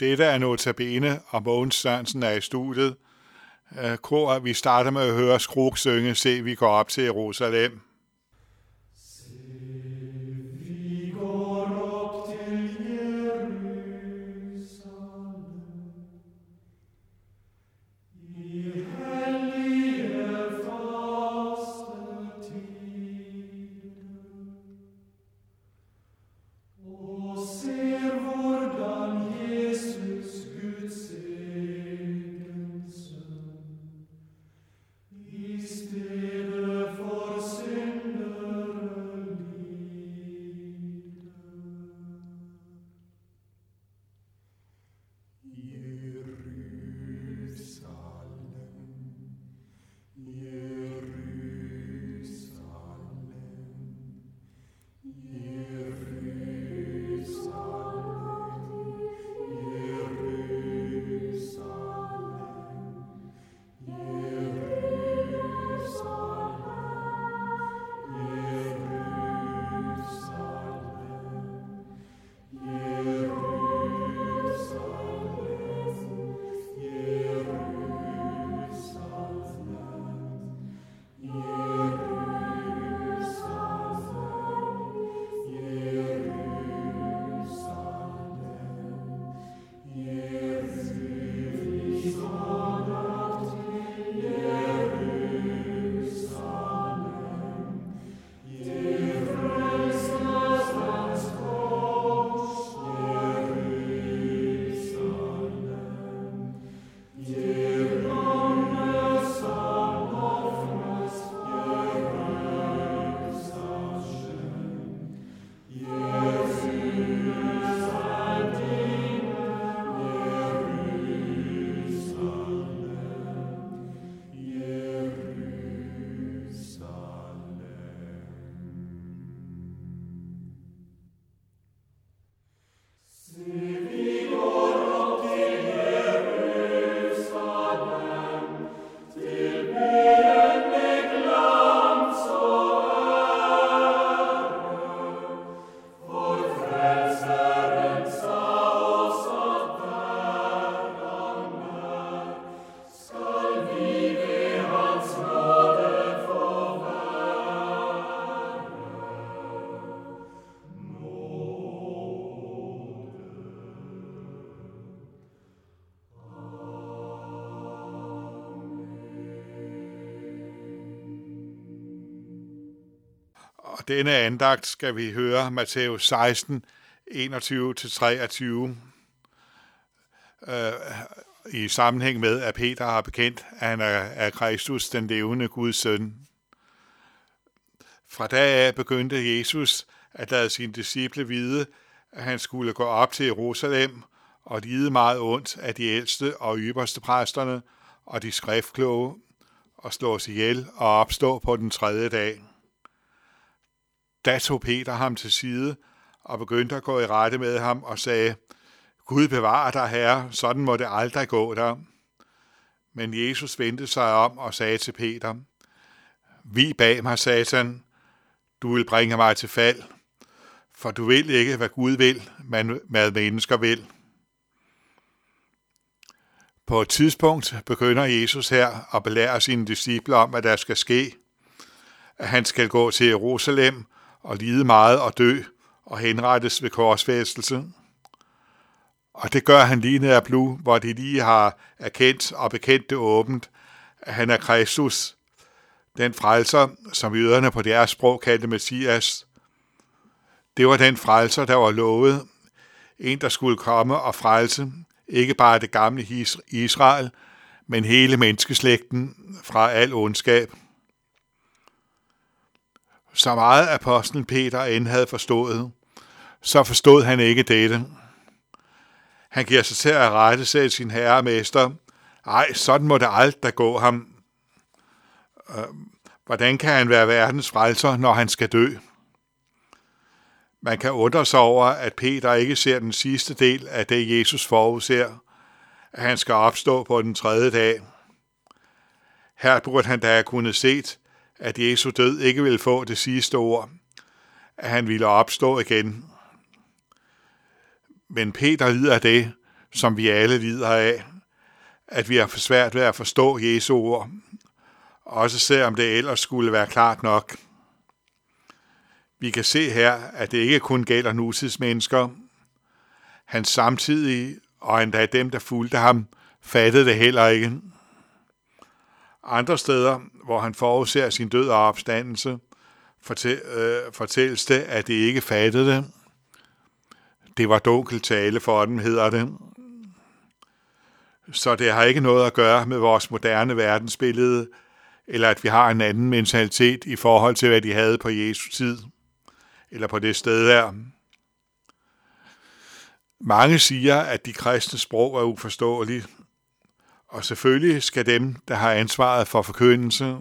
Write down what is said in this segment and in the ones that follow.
Dette er Notabene, og Mogens Sørensen er i studiet. Øh, kor, vi starter med at høre Skruk synge, se vi går op til Jerusalem. Og denne andagt skal vi høre Matthæus 16, 21-23 øh, i sammenhæng med, at Peter har bekendt, at han er, er Kristus, den levende Guds søn. Fra da af begyndte Jesus at lade sine disciple vide, at han skulle gå op til Jerusalem og lide meget ondt af de ældste og ypperste præsterne og de skriftkloge og slås ihjel og opstå på den tredje dag. Da tog Peter ham til side og begyndte at gå i rette med ham og sagde, Gud bevare dig, herre, sådan må det aldrig gå der. Men Jesus vendte sig om og sagde til Peter, Vi bag mig, satan, du vil bringe mig til fald, for du vil ikke, hvad Gud vil, men hvad mennesker vil. På et tidspunkt begynder Jesus her at belære sine disciple om, hvad der skal ske. At han skal gå til Jerusalem og lide meget og dø og henrettes ved korsfæstelse. Og det gør han lige ned af Blue, hvor de lige har erkendt og bekendt det åbent, at han er Kristus, den frelser, som jøderne på deres sprog kaldte Messias. Det var den frelser, der var lovet, en der skulle komme og frelse, ikke bare det gamle Israel, men hele menneskeslægten fra al ondskab. Så meget apostlen Peter end havde forstået, så forstod han ikke dette. Han giver sig til at rette sig sin herre og mester. Ej, sådan må det aldrig gå ham. Øh, hvordan kan han være verdens frelser, når han skal dø? Man kan undre sig over, at Peter ikke ser den sidste del af det, Jesus forudser, at han skal opstå på den tredje dag. Her burde han da have kunnet set, at Jesu død ikke ville få det sidste ord, at han ville opstå igen. Men Peter lider af det, som vi alle lider af, at vi har for svært ved at forstå Jesu ord, også selvom det ellers skulle være klart nok. Vi kan se her, at det ikke kun gælder nutidsmennesker. Han samtidig, og endda dem, der fulgte ham, fattede det heller ikke. Andre steder, hvor han forudser sin død og opstandelse, fortæl, øh, fortælles det, at det ikke fattede det. Det var dunkel tale for dem, hedder det. Så det har ikke noget at gøre med vores moderne verdensbillede, eller at vi har en anden mentalitet i forhold til, hvad de havde på Jesu tid, eller på det sted der. Mange siger, at de kristne sprog er uforståelige, og selvfølgelig skal dem, der har ansvaret for forkyndelse,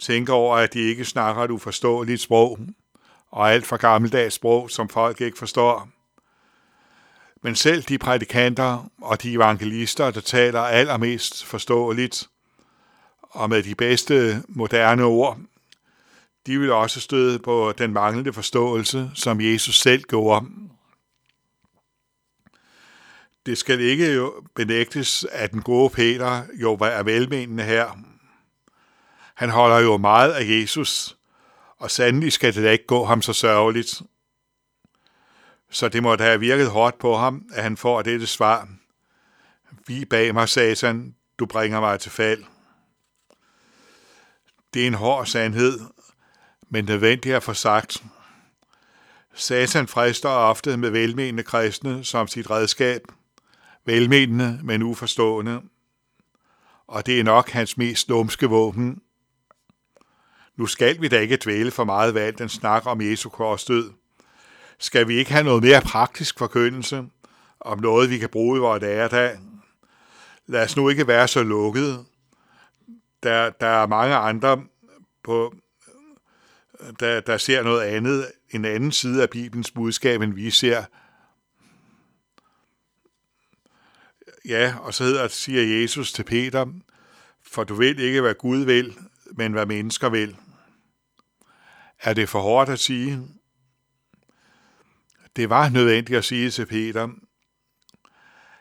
tænke over, at de ikke snakker et uforståeligt sprog, og alt for gammeldags sprog, som folk ikke forstår. Men selv de prædikanter og de evangelister, der taler allermest forståeligt, og med de bedste moderne ord, de vil også støde på den manglende forståelse, som Jesus selv gjorde. Det skal ikke jo benægtes, at den gode Peter jo er velmenende her. Han holder jo meget af Jesus, og sandelig skal det da ikke gå ham så sørgeligt. Så det må da have virket hårdt på ham, at han får dette svar. Vi bag mig, satan, du bringer mig til fald. Det er en hård sandhed, men nødvendigt at få sagt. Satan frister ofte med velmenende kristne som sit redskab. Velmenende, men uforstående. Og det er nok hans mest lumske våben. Nu skal vi da ikke dvæle for meget ved den snak om Jesu korsdød. Skal vi ikke have noget mere praktisk forkyndelse om noget, vi kan bruge i vores hverdag? Lad os nu ikke være så lukkede. Der, der er mange andre på, der, der ser noget andet, en anden side af Bibelens budskab, end vi ser. Ja, og så hedder, siger Jesus til Peter, for du vil ikke, hvad Gud vil, men hvad mennesker vil. Er det for hårdt at sige? Det var nødvendigt at sige til Peter.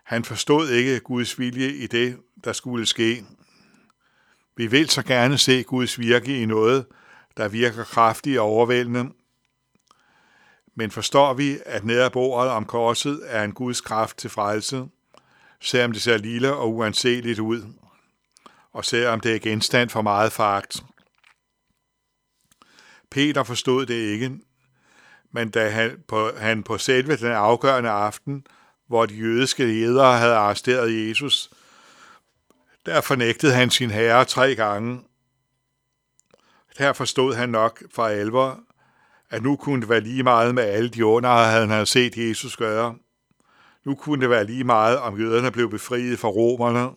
Han forstod ikke Guds vilje i det, der skulle ske. Vi vil så gerne se Guds virke i noget, der virker kraftigt og overvældende. Men forstår vi, at nede bordet om korset er en Guds kraft til frelse, selvom det ser lille og uanseligt ud, og selvom det er genstand for meget fart. Peter forstod det ikke, men da han på, han på selve den afgørende aften, hvor de jødiske ledere havde arresteret Jesus, der fornægtede han sin herre tre gange. Her forstod han nok for alvor, at nu kunne det være lige meget med alle de under, han havde set Jesus gøre. Nu kunne det være lige meget, om jøderne blev befriet fra romerne.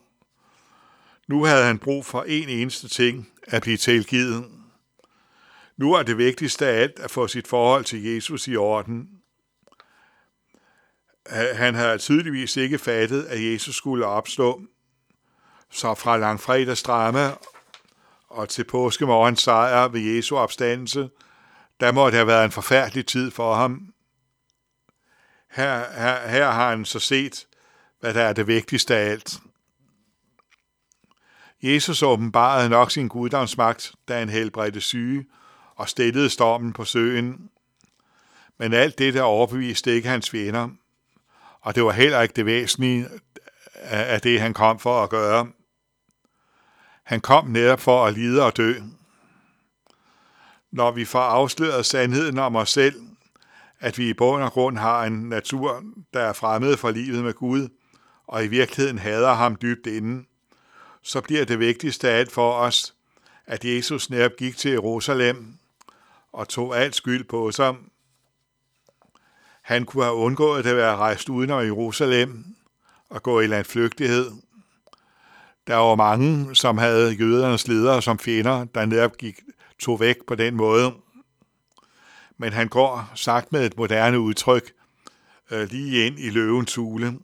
Nu havde han brug for en eneste ting, at blive tilgivet. Nu er det vigtigste af alt at få sit forhold til Jesus i orden. Han havde tydeligvis ikke fattet, at Jesus skulle opstå. Så fra langfredags drama og til påskemorgens sejr ved Jesu opstandelse, der må have været en forfærdelig tid for ham. Her, her, her har han så set, hvad der er det vigtigste af alt. Jesus åbenbarede nok sin guddomsmagt, da han helbredte syge og stillede stormen på søen. Men alt det der overbeviste ikke hans venner, og det var heller ikke det væsentlige af det, han kom for at gøre. Han kom netop for at lide og dø. Når vi får afsløret sandheden om os selv, at vi i bund og grund har en natur, der er fremmed for livet med Gud, og i virkeligheden hader ham dybt inden, så bliver det vigtigste af alt for os, at Jesus netop gik til Jerusalem og tog alt skyld på sig. Han kunne have undgået at være rejst udenom Jerusalem og gå i landflygtighed. Der var mange, som havde jødernes ledere som fjender, der netop gik, tog væk på den måde. Men han går, sagt med et moderne udtryk, øh, lige ind i løvens hule.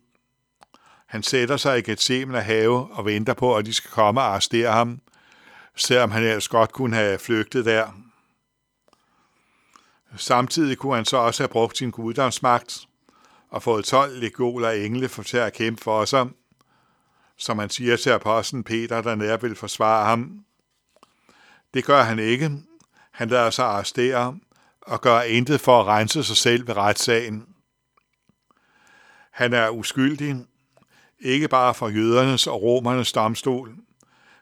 Han sætter sig i Gethsemane have og venter på, at de skal komme og arrestere ham, selvom han ellers godt kunne have flygtet der. Samtidig kunne han så også have brugt sin guddomsmagt og fået 12 legioner engle for til at kæmpe for sig, som han siger til apostlen Peter, der nær vil forsvare ham. Det gør han ikke. Han lader sig arrestere og gør intet for at rense sig selv ved retssagen. Han er uskyldig, ikke bare for jødernes og romernes domstol,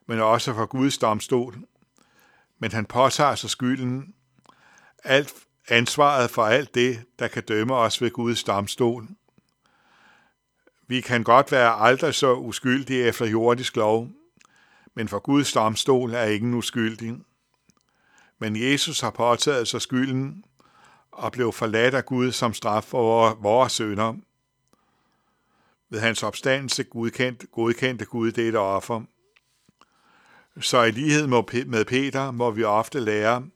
men også for Guds domstol. Men han påtager sig skylden, alt ansvaret for alt det, der kan dømme os ved Guds domstol. Vi kan godt være aldrig så uskyldige efter jordisk lov, men for Guds domstol er ingen uskyldig. Men Jesus har påtaget sig skylden og blev forladt af Gud som straf for vores sønder. Ved hans opstandelse godkendte, godkendte Gud dette offer. Så i lighed med Peter må vi ofte lære,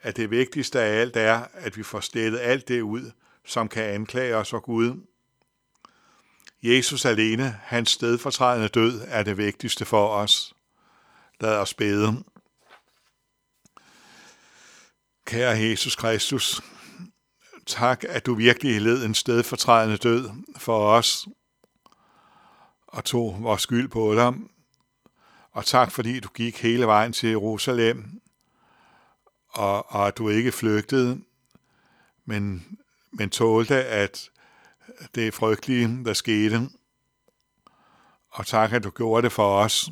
at det vigtigste af alt er, at vi får slettet alt det ud, som kan anklage os for Gud. Jesus alene, hans stedfortrædende død, er det vigtigste for os. Lad os bede. Kære Jesus Kristus, tak, at du virkelig led en stedfortrædende død for os og tog vores skyld på dig. Og tak, fordi du gik hele vejen til Jerusalem, og, og at du ikke flygtede, men, men tålte, at det frygtelige, der skete. Og tak, at du gjorde det for os,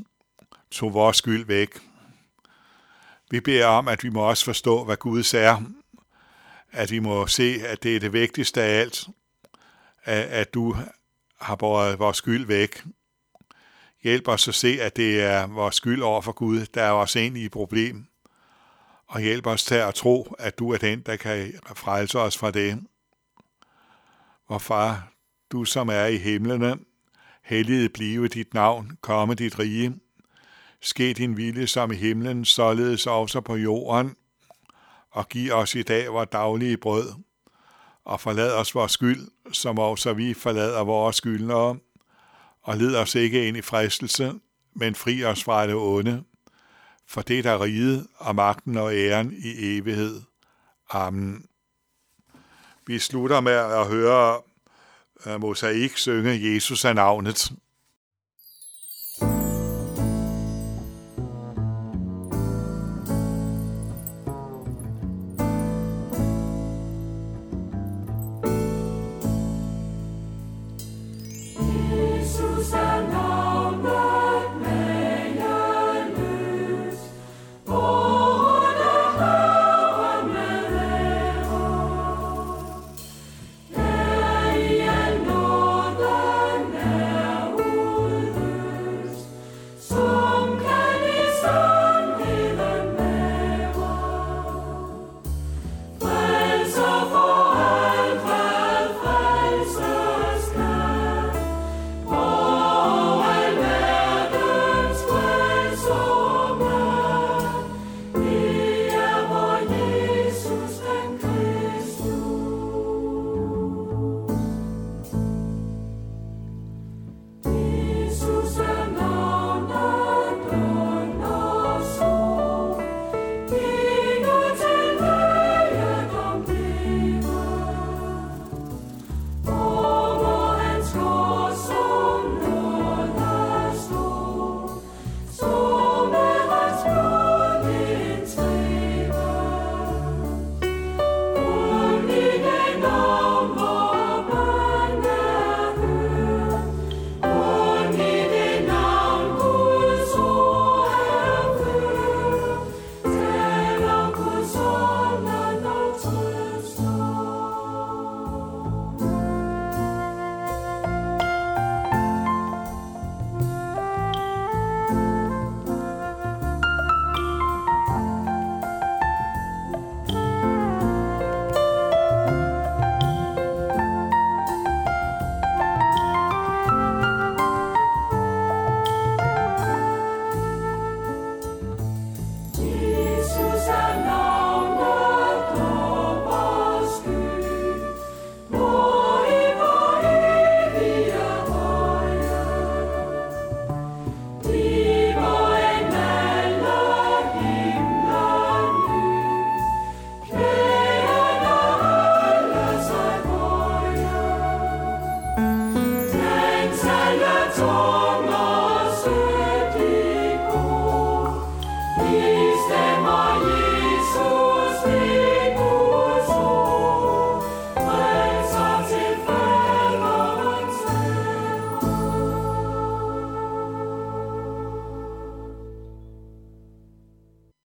tog vores skyld væk. Vi beder om, at vi må også forstå, hvad Gud er. At vi må se, at det er det vigtigste af alt, at, du har båret vores skyld væk. Hjælp os at se, at det er vores skyld over for Gud, der er os ind i problem. Og hjælp os til at tro, at du er den, der kan frelse os fra det. Hvor far, du som er i himlene, helliget blive dit navn, komme dit rige. Ske din vilje som i himlen, således også på jorden. Og giv os i dag vores daglige brød. Og forlad os vores skyld, som også vi forlader vores skyldnere. Og led os ikke ind i fristelse, men fri os fra det onde. For det der riget og magten og æren i evighed. Amen. Vi slutter med at høre øh, Mosaik synge Jesus af navnet.